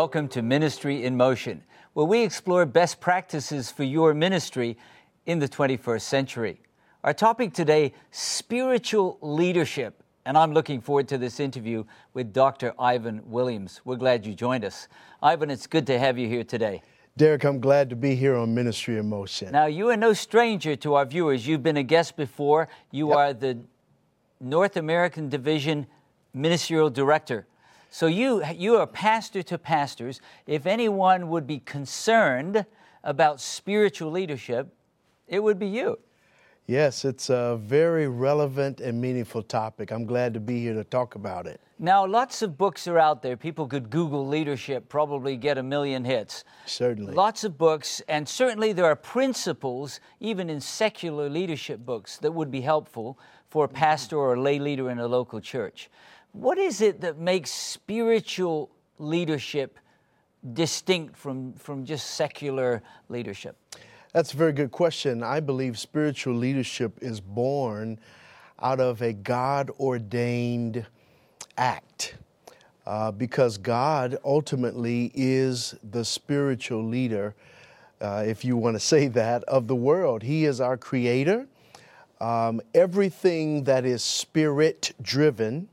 Welcome to Ministry in Motion, where we explore best practices for your ministry in the 21st century. Our topic today spiritual leadership. And I'm looking forward to this interview with Dr. Ivan Williams. We're glad you joined us. Ivan, it's good to have you here today. Derek, I'm glad to be here on Ministry in Motion. Now, you are no stranger to our viewers. You've been a guest before. You yep. are the North American Division Ministerial Director. So you, you are pastor to pastors. If anyone would be concerned about spiritual leadership, it would be you. Yes, it's a very relevant and meaningful topic. I'm glad to be here to talk about it. Now, lots of books are out there. People could Google leadership, probably get a million hits. Certainly. Lots of books, and certainly there are principles, even in secular leadership books, that would be helpful for a pastor or a lay leader in a local church. What is it that makes spiritual leadership distinct from, from just secular leadership? That's a very good question. I believe spiritual leadership is born out of a God ordained act. Uh, because God ultimately is the spiritual leader, uh, if you want to say that, of the world. He is our creator. Um, everything that is spirit driven,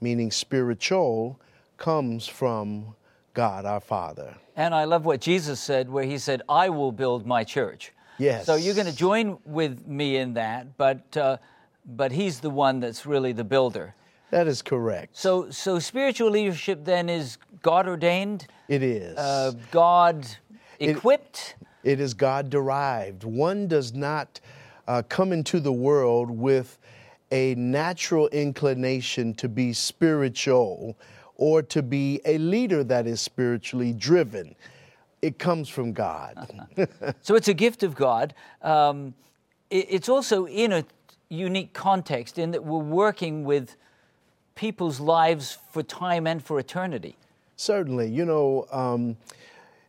meaning spiritual, comes from God our Father. And I love what Jesus said, where he said, I will build my church. Yes. So you're going to join with me in that, but, uh, but he's the one that's really the builder. That is correct. So, so spiritual leadership then is God ordained? It is. Uh, God equipped? It, it is God derived. One does not uh, come into the world with a natural inclination to be spiritual or to be a leader that is spiritually driven. It comes from God. Uh-huh. so it's a gift of God. Um, it, it's also in a unique context in that we're working with people's lives for time and for eternity. Certainly. You know, um,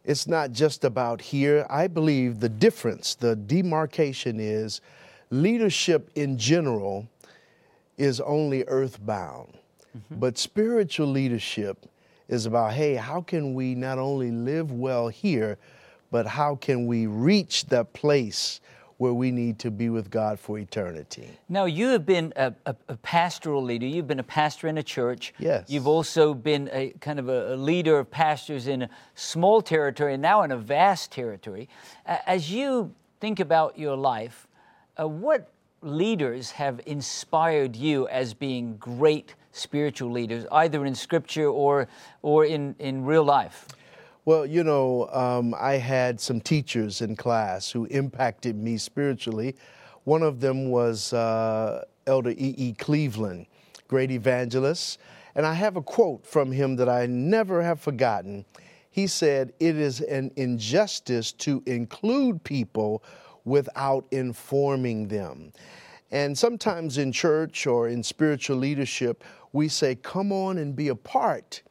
it's not just about here. I believe the difference, the demarcation is leadership in general is only earthbound. Mm-hmm. But spiritual leadership is about hey, how can we not only live well here, but how can we reach that place where we need to be with God for eternity. Now, you have been a, a, a, pastoral leader. You've been a pastor in a church. Yes. You've also been a kind of a, a leader of pastors in a small territory and now in a vast territory. As you think about your life, uh, what leaders have inspired you as being great spiritual leaders, either in scripture or, or in, in real life? Well, you know, um, I had some teachers in class who impacted me spiritually. One of them was uh, Elder E. E. Cleveland, great evangelist. And I have a quote from him that I never have forgotten. He said, It is an injustice to include people without informing them. And sometimes in church or in spiritual leadership, we say, Come on and be a part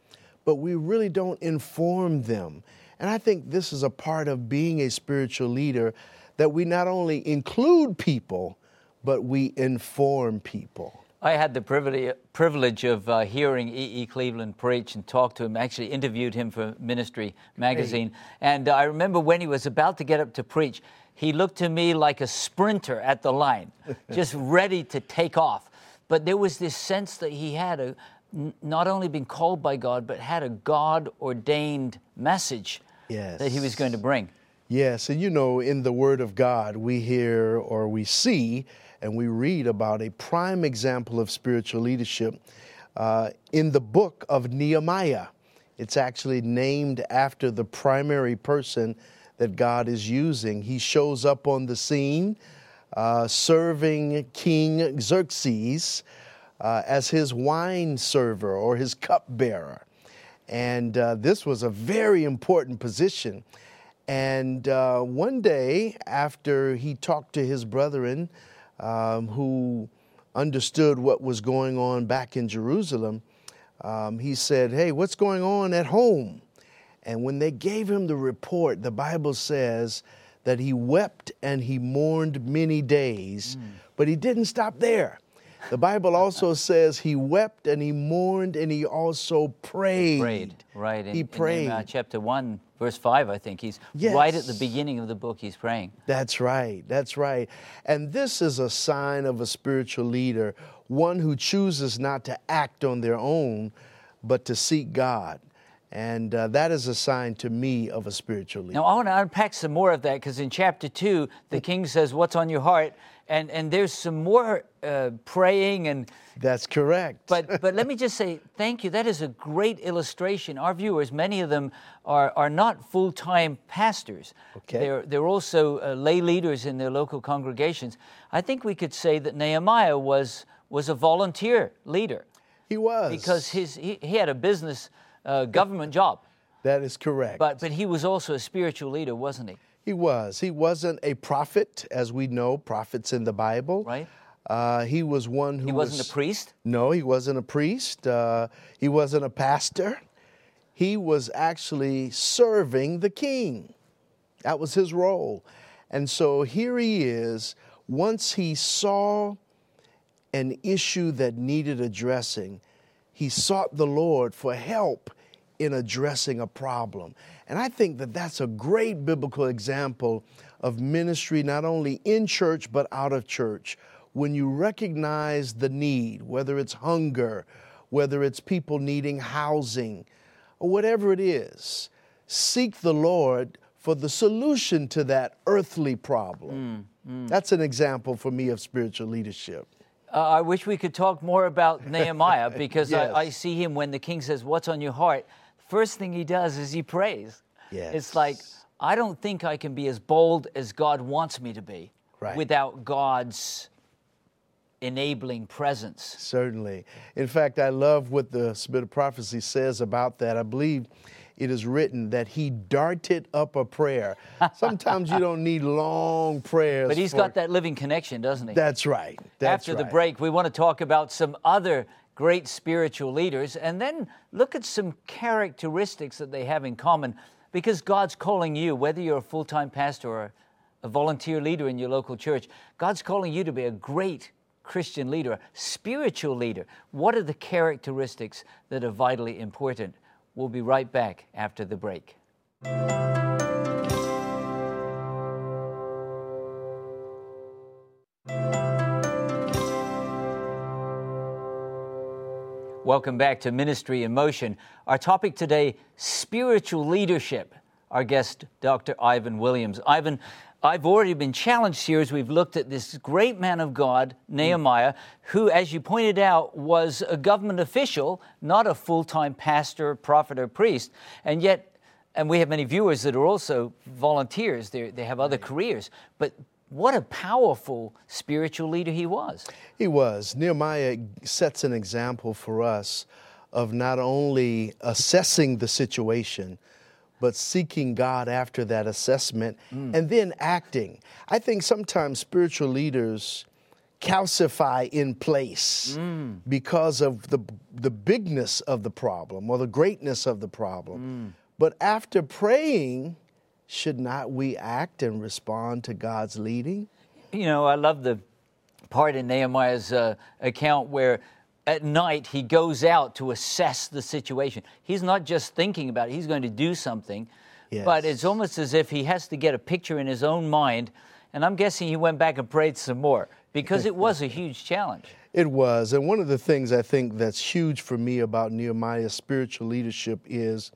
but we really don't inform them. And I think this is a part of being a spiritual leader that we not only include people, but we inform people. I had the privilege of uh, hearing E. E. Cleveland preach and talk to him. Actually interviewed him for Ministry magazine. Hey. And uh, I remember when he was about to get up to preach, he looked to me like a sprinter at the line, just ready to take off. But there was this sense that he had a, not only been called by God, but had a God ordained message yes. that he was going to bring. Yes, and you know, in the Word of God, we hear or we see and we read about a prime example of spiritual leadership uh, in the book of Nehemiah. It's actually named after the primary person that God is using. He shows up on the scene uh, serving King Xerxes uh, as his wine server or his cupbearer. And uh, this was a very important position. And uh, one day, after he talked to his brethren um, who understood what was going on back in Jerusalem, um, he said, Hey, what's going on at home? And when they gave him the report, the Bible says that he wept and he mourned many days, mm. but he didn't stop there The Bible also says he wept and he mourned and he also prayed. Prayed, right. he in, prayed. In, uh, chapter 1, verse 5, I think. He's Yes. right at the beginning of the book, he's praying. That's right. That's right. And this is a sign of a spiritual leader, one who chooses not to act on their own, but to seek God. And uh, that is a sign to me of a spiritual leader. Now, I want to unpack some more of that because in chapter 2, the king says, What's on your heart? And, and there's some more uh, praying and That's correct. but but let me just say thank you. That is a great illustration. Our viewers, many of them are are not full time pastors. Okay. They're they're also uh, lay leaders in their local congregations. I think we could say that Nehemiah was was a volunteer leader he was. because his he, he had a business uh, government job, that is correct. but but he was also a spiritual leader, wasn't he? He was. He wasn't a prophet, as we know, prophets in the Bible. Right. Uh, he was one who He wasn't was, a priest. No, he wasn't a priest. Uh, he wasn't a pastor. He was actually serving the king. That was his role. And so here he is. Once he saw an issue that needed addressing, he sought the Lord for help in addressing a problem. And I think that that's a great biblical example of ministry, not only in church, but out of church. When you recognize the need, whether it's hunger, whether it's people needing housing, or whatever it is, seek the Lord for the solution to that earthly problem. Mm, mm. That's an example for me of spiritual leadership. Uh, I wish we could talk more about Nehemiah because Yes. I, I see him when the king says, What's on your heart? First thing he does is he prays. It's like, I don't think I can be as bold as God wants me to be Right. without God's enabling presence. Certainly. In fact, I love what the Spirit of Prophecy says about that. I believe it is written that he darted up a prayer. Sometimes you don't need long prayers. But he's for- got that living connection, doesn't he? That's right. That's After the break, we want to talk about some other great spiritual leaders and then look at some characteristics that they have in common because God's calling you, whether you're a full time pastor or a volunteer leader in your local church, God's calling you to be a great Christian leader, a spiritual leader. What are the characteristics that are vitally important? We'll be right back after the break. Welcome back to Ministry in Motion. Our topic today spiritual leadership. Our guest, Dr. Ivan Williams. Ivan, I've already been challenged here as we've looked at this great man of God, Nehemiah, who, as you pointed out, was a government official, not a full time pastor, prophet, or priest. And yet, and we have many viewers that are also volunteers, they they have other careers. But what a powerful spiritual leader he was. He was. Nehemiah sets an example for us of not only assessing the situation, but seeking God after that assessment mm. and then acting. I think sometimes spiritual leaders calcify in place mm. because of the, the bigness of the problem or the greatness of the problem. Mm. But after praying, should not we act and respond to God's leading? You know, I love the part in Nehemiah's uh, account where at night he goes out to assess the situation. He's not just thinking about it, he's going to do something. But it's almost as if he has to get a picture in his own mind. And I'm guessing he went back and prayed some more because it was a huge challenge. It was. And one of the things I think that's huge for me about Nehemiah's spiritual leadership is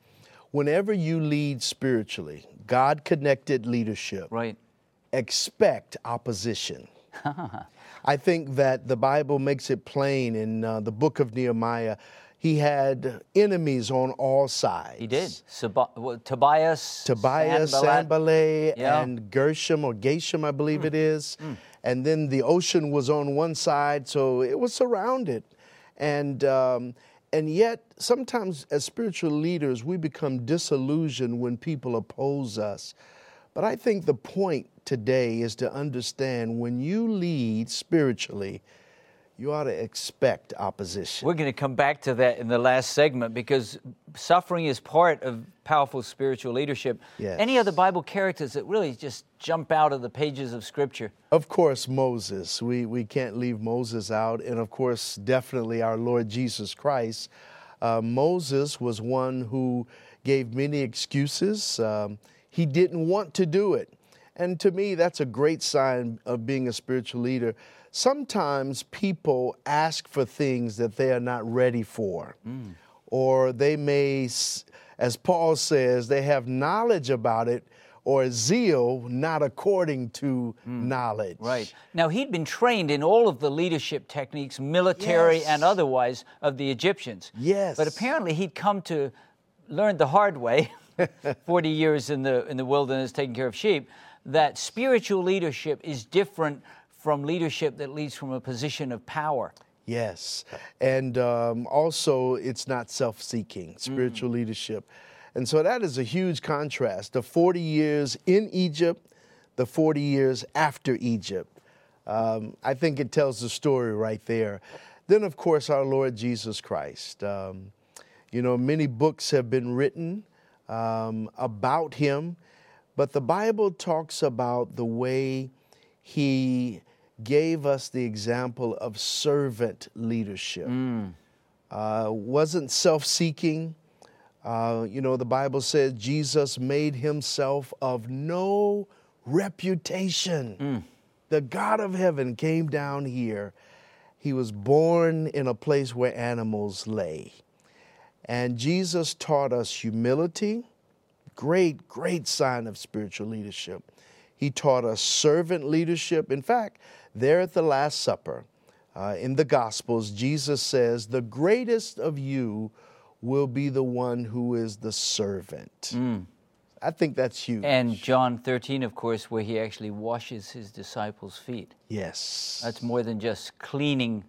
whenever you lead spiritually, God connected leadership, Right. expect opposition. I think that the Bible makes it plain in uh, the book of Nehemiah. He had enemies on all sides. He did. Saba- well, Tobias, Tobias, Sanballat. Yeah. and Gershom or Geshem, I believe it is. And then the ocean was on one side, so it was surrounded. And um, and yet, sometimes as spiritual leaders, we become disillusioned when people oppose us. But I think the point today is to understand when you lead spiritually, you ought to expect opposition. We're going to come back to that in the last segment because suffering is part of powerful spiritual leadership. Yes. Any other Bible characters that really just jump out of the pages of Scripture? Of course, Moses. We, we can't leave Moses out. And of course, definitely our Lord Jesus Christ. Uh, Moses was one who gave many excuses. Um, he didn't want to do it. And to me, that's a great sign of being a spiritual leader. Sometimes people ask for things that they are not ready for, mm. or they may, as Paul says, they have knowledge about it or zeal not according to mm. knowledge. Right. Now, he'd been trained in all of the leadership techniques, military yes. and otherwise, of the Egyptians. Yes. But apparently, he'd come to learn the hard way 40 years in the, in the wilderness taking care of sheep that spiritual leadership is different from leadership that leads from a position of power. Yes. And um, also, it's not self seeking, spiritual mm. leadership. And so that is a huge contrast. The 40 years in Egypt, the 40 years after Egypt. Um, I think it tells the story right there. Then, of course, our Lord Jesus Christ. Um, you know, many books have been written um, about him, but the Bible talks about the way he gave us the example of servant leadership. Mm. Uh, wasn't self seeking. Uh, you know, the Bible says Jesus made himself of no reputation. Mm. The God of heaven came down here. He was born in a place where animals lay. And Jesus taught us humility, great, great sign of spiritual leadership. He taught us servant leadership. In fact, there at the Last Supper, uh, in the Gospels, Jesus says, The greatest of you will be the one who is the servant. Mm. I think that's huge. And John 13, of course, where he actually washes his disciples' feet. Yes. That's more than just cleaning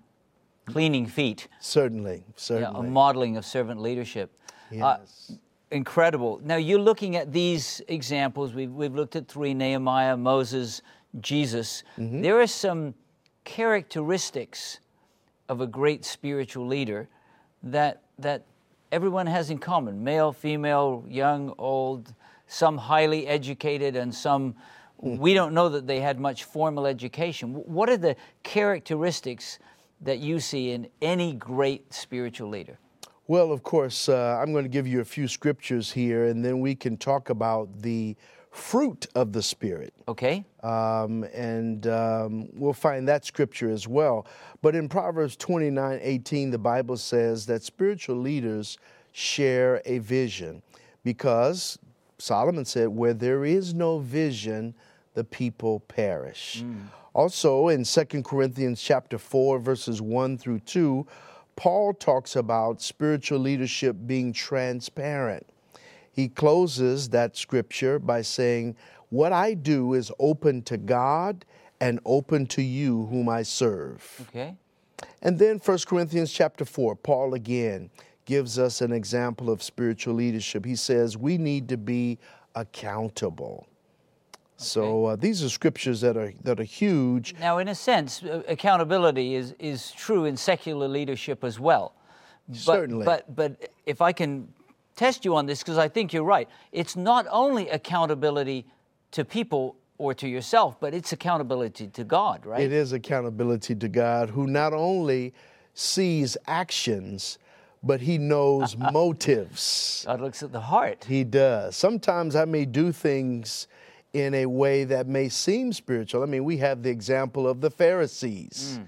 cleaning feet. Certainly, certainly. Yeah, a modeling of servant leadership. Yes. Uh, incredible. Now, you're looking at these examples. We've, we've looked at three Nehemiah, Moses, Jesus. Mm-hmm. There are some characteristics of a great spiritual leader that, that everyone has in common male, female, young, old, some highly educated, and some mm. we don't know that they had much formal education. What are the characteristics that you see in any great spiritual leader? Well, of course, uh, I'm going to give you a few scriptures here, and then we can talk about the fruit of the Spirit. Okay. Um, and um, we'll find that scripture as well. But in Proverbs 29 18, the Bible says that spiritual leaders share a vision because Solomon said, Where there is no vision, the people perish. Mm. Also in 2 Corinthians chapter 4 verses 1 through 2, Paul talks about spiritual leadership being transparent. He closes that scripture by saying, What I do is open to God and open to you whom I serve. Okay. And then 1 Corinthians chapter 4, Paul again gives us an example of spiritual leadership. He says, We need to be accountable. So uh, these are scriptures that are that are huge. Now, in a sense, uh, accountability is is true in secular leadership as well. But, Certainly. But but if I can test you on this, because I think you're right, it's not only accountability to people or to yourself, but it's accountability to God, right? It is accountability to God, who not only sees actions, but he knows motives. God looks at the heart. He does. Sometimes I may do things in a way that may seem spiritual. I mean, we have the example of the Pharisees. Mm.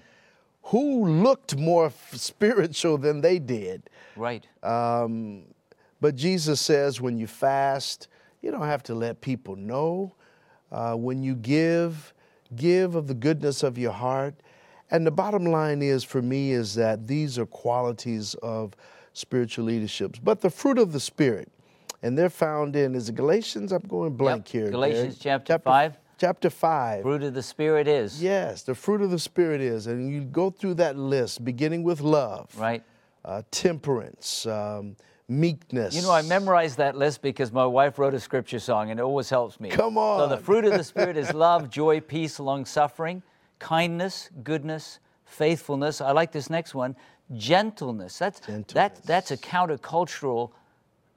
Who looked more spiritual than they did? Right. Um, but Jesus says when you fast, you don't have to let people know. Uh, when you give, give of the goodness of your heart. And the bottom line is for me is that these are qualities of spiritual leaderships. But the fruit of the Spirit, and they're found in is it Galatians? I'm going blank yep. here. Galatians chapter, chapter, five. Chapter five. Fruit of the Spirit is. Yes, the fruit of the Spirit is, and you go through that list, beginning with love, right? Uh, temperance, um, meekness. You know, I memorized that list because my wife wrote a scripture song, and it always helps me. Come on. So the fruit of the Spirit is love, joy, peace, long suffering, kindness, goodness, faithfulness. I like this next one, gentleness. That's Gentleness. That, that's a countercultural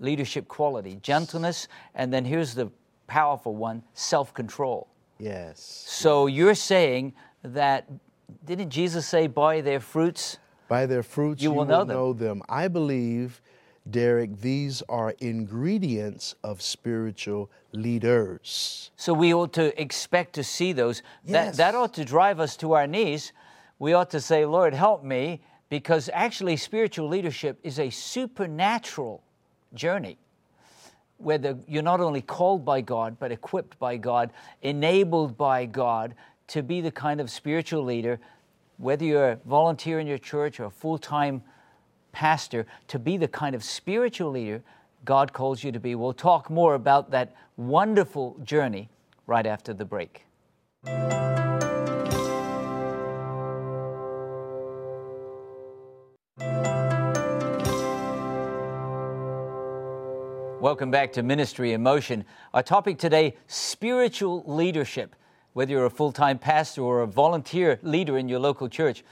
leadership quality. Gentleness, and then here's the powerful one, self-control. Yes. So you're saying that didn't Jesus say by their fruits? By their fruits You you, will will, know them. know them. I believe, Derek, these are ingredients of spiritual leaders. So we ought to expect to see those. That, Yes. that ought to drive us to our knees. We ought to say, Lord, help me, because actually spiritual leadership is a supernatural journey where the, you're not only called by God, but equipped by God, enabled by God to be the kind of spiritual leader, whether you're a volunteer in your church or a full time pastor, to be the kind of spiritual leader God calls you to be. We'll talk more about that wonderful journey right after the break. Welcome back to Ministry in Motion. Our topic today spiritual leadership. Whether you're a full time pastor or a volunteer leader in your local church,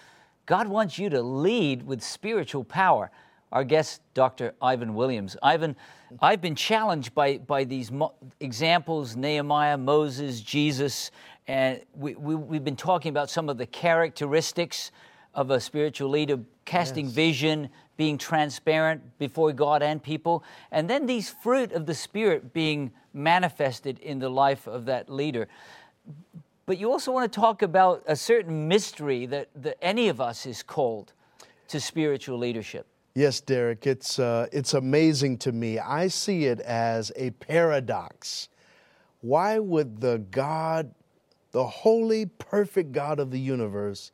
God wants you to lead with spiritual power. Our guest, Dr. Ivan Williams. Ivan, I've been challenged by, by these mo- examples Nehemiah, Moses, Jesus, and we, we, we've been talking about some of the characteristics of a spiritual leader casting vision, being transparent before God and people, and then these fruit of the Spirit being manifested in the life of that leader. But you also want to talk about a certain mystery that, that any of us is called to spiritual leadership. Yes, Derek, it's, uh, it's amazing to me. I see it as a paradox. Why would the God, the holy, perfect God of the universe,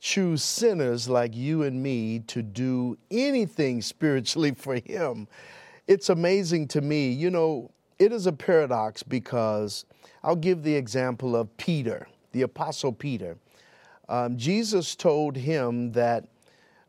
choose sinners like you and me to do anything spiritually for Him? It's amazing to me. You know, it is a paradox because I'll give the example of Peter, the Apostle Peter. Um, Jesus told him that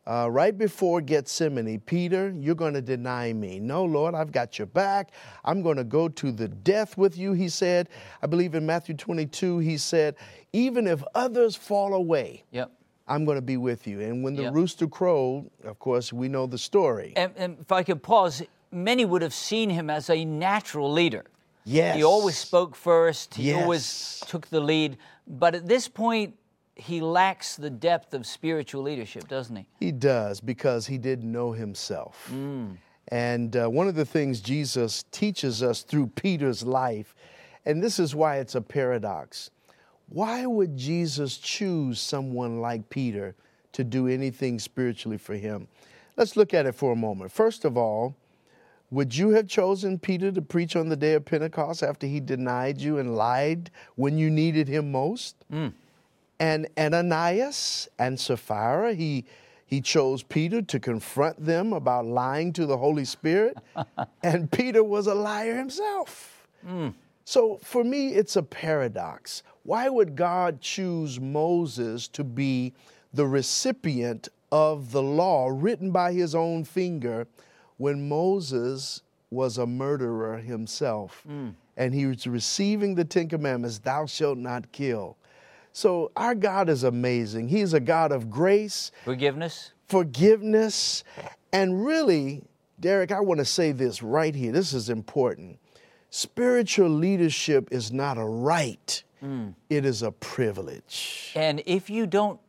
uh, right before Gethsemane, Peter, you're going to deny me. No, Lord, I've got your back. I'm going to go to the death with you, he said. I believe in Matthew 22, he said, even if others fall away, Yep. I'm going to be with you. And when the Yep. rooster crowed, of course, we know the story. And, and if I could pause, many would have seen him as a natural leader. Yes. He always spoke first, he always took the lead. But at this point, he lacks the depth of spiritual leadership, doesn't he? He does because he didn't know himself. And uh, one of the things Jesus teaches us through Peter's life, and this is why it's a paradox. Why would Jesus choose someone like Peter to do anything spiritually for him? Let's look at it for a moment. First of all, would you have chosen Peter to preach on the day of Pentecost after he denied you and lied when you needed him most? Mm. and Ananias and Sapphira, he, he chose Peter to confront them about lying to the Holy Spirit, and Peter was a liar himself. Mm. So for me, it's a paradox. Why would God choose Moses to be the recipient of the law written by his own finger when Moses was a murderer himself? Hmm. And he was receiving the Ten Commandments, thou shalt not kill. So our God is amazing. He's a God of grace, Forgiveness? forgiveness, and really, Derek, I want to say this right here. This is important. Spiritual leadership is not a right, mm. it is a privilege. And if you don't,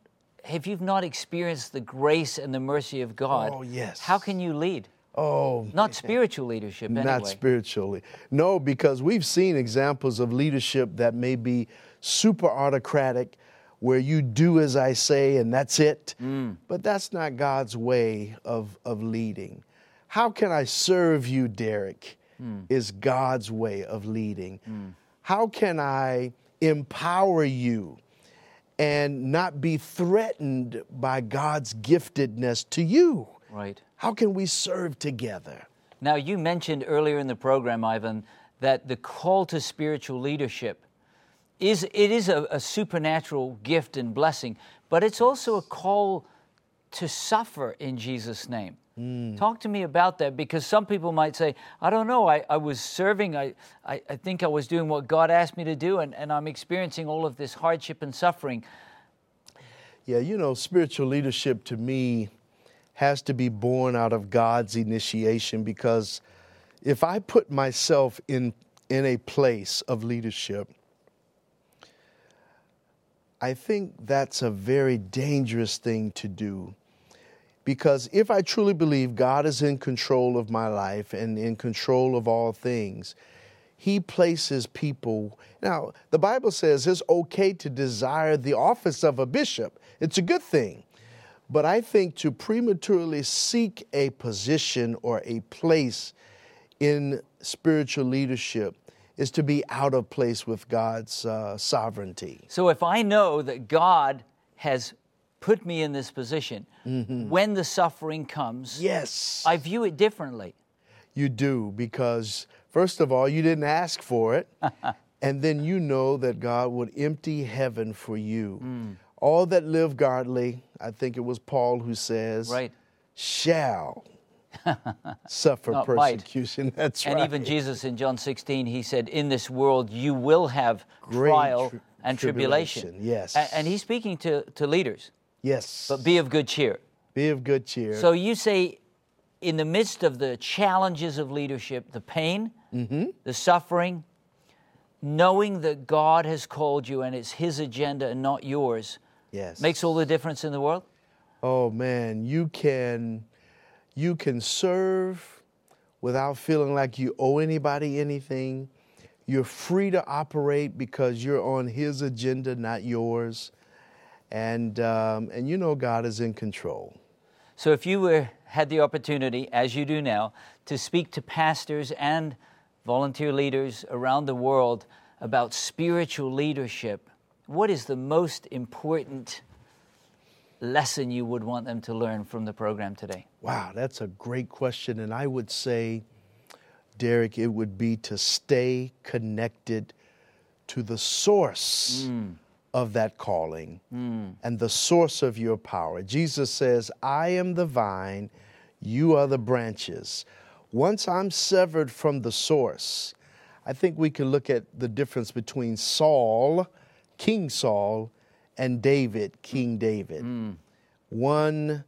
if you've not experienced the grace and the mercy of God, Oh, yes. how can you lead? Oh, Not spiritual leadership, anyway. not spiritually. No, because we've seen examples of leadership that may be super autocratic, where you do as I say and that's it. Mm. But that's not God's way of, of leading. How can I serve you, Derek? Hmm. Is God's way of leading. Hmm. How can I empower you and not be threatened by God's giftedness to you? Right. How can we serve together? Now, you mentioned earlier in the program, Ivan, that the call to spiritual leadership is it is a, a supernatural gift and blessing, but it's also a call to suffer in Jesus' name. Mm. Talk to me about that because some people might say, I don't know, I, I was serving, I, I, I think I was doing what God asked me to do, and, and I'm experiencing all of this hardship and suffering. Yeah, you know, spiritual leadership to me has to be born out of God's initiation because if I put myself in, in a place of leadership, I think that's a very dangerous thing to do. Because if I truly believe God is in control of my life and in control of all things, He places people. Now, the Bible says it's okay to desire the office of a bishop, it's a good thing. But I think to prematurely seek a position or a place in spiritual leadership is to be out of place with God's uh, sovereignty. So if I know that God has put me in this position, mm-hmm. when the suffering comes, yes, I view it differently. You do because first of all, you didn't ask for it, and then you know that God would empty heaven for you. Mm. All that live godly, I think it was Paul who says, right. shall suffer Not persecution. Might. That's and right. And even Jesus in John 16, he said, In this world you will have Great trial tri- and tribulation. tribulation. Yes. And, and, he's speaking to, to leaders. Yes. But be of good cheer. Be of good cheer. So you say, in the midst of the challenges of leadership, the pain, mm-hmm. the suffering, knowing that God has called you and it's His agenda and not yours, yes. makes all the difference in the world? Oh man, you can you can serve without feeling like you owe anybody anything. You're free to operate because you're on His agenda, not yours. And, um, and you know God is in control. So if you were, had the opportunity, as you do now, to speak to pastors and volunteer leaders around the world about spiritual leadership, what is the most important lesson you would want them to learn from the program today? Wow, that's a great question. And I would say, Derek, it would be to stay connected to the source mm. Of that calling mm. and the source of your power. Jesus says, I am the vine, you are the branches. Once I'm severed from the source, I think we can look at the difference between Saul, King Saul, and David, King David. Mm. One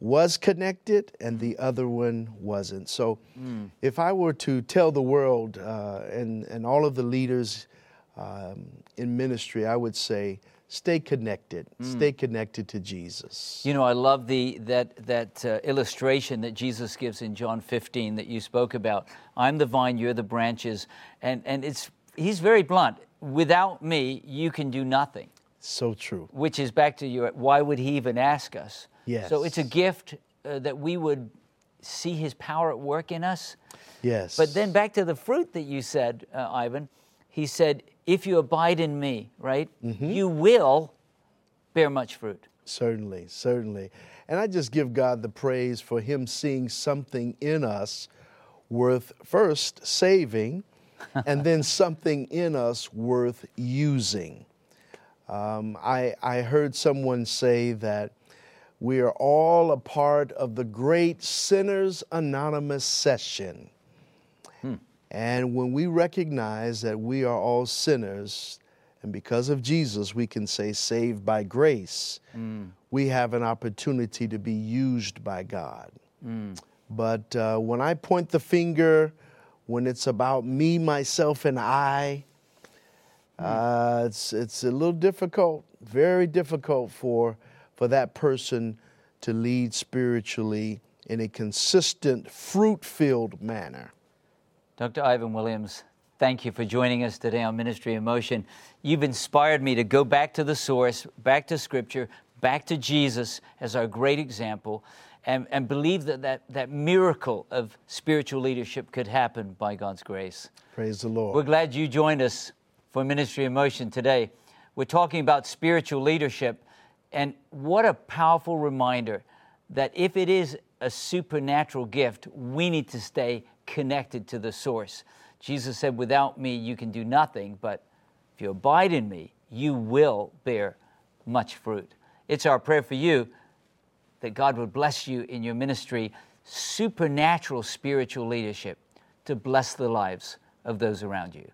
was connected and the other one wasn't. So, mm. if I were to tell the world uh, and, and all of the leaders um, in ministry, I would say, stay connected. Mm. Stay connected to Jesus. You know, I love the that that uh, illustration that Jesus gives in John 15 that you spoke about. I'm the vine, you're the branches, and and it's he's very blunt. Without me, you can do nothing. So true. Which is back to your why would he even ask us? Yes. So it's a gift uh, that we would see his power at work in us. Yes. But then back to the fruit that you said, uh, Ivan. He said, if you abide in me, right, mm-hmm. you will bear much fruit. Certainly, certainly. And I just give God the praise for him seeing something in us worth first saving and then something in us worth using. Um, I, I heard someone say that we are all a part of the great Sinners Anonymous session. And when we recognize that we are all sinners, and because of Jesus, we can say saved by grace, mm. we have an opportunity to be used by God. Mm. But uh, when I point the finger, when it's about me, myself, and I, uh, it's, it's a little difficult, very difficult for, for that person to lead spiritually in a consistent, fruit filled manner. Dr. Ivan Williams, thank you for joining us today on Ministry in Motion. You've inspired me to go back to the source, back to Scripture, back to Jesus as our great example, and, and believe that, that that miracle of spiritual leadership could happen by God's grace. Praise the Lord. We're glad you joined us for Ministry in Motion today. We're talking about spiritual leadership, and what a powerful reminder that if it is a supernatural gift, we need to stay connected to the source. Jesus said, Without me, you can do nothing, but if you abide in me, you will bear much fruit. It's our prayer for you that God would bless you in your ministry, supernatural spiritual leadership to bless the lives of those around you.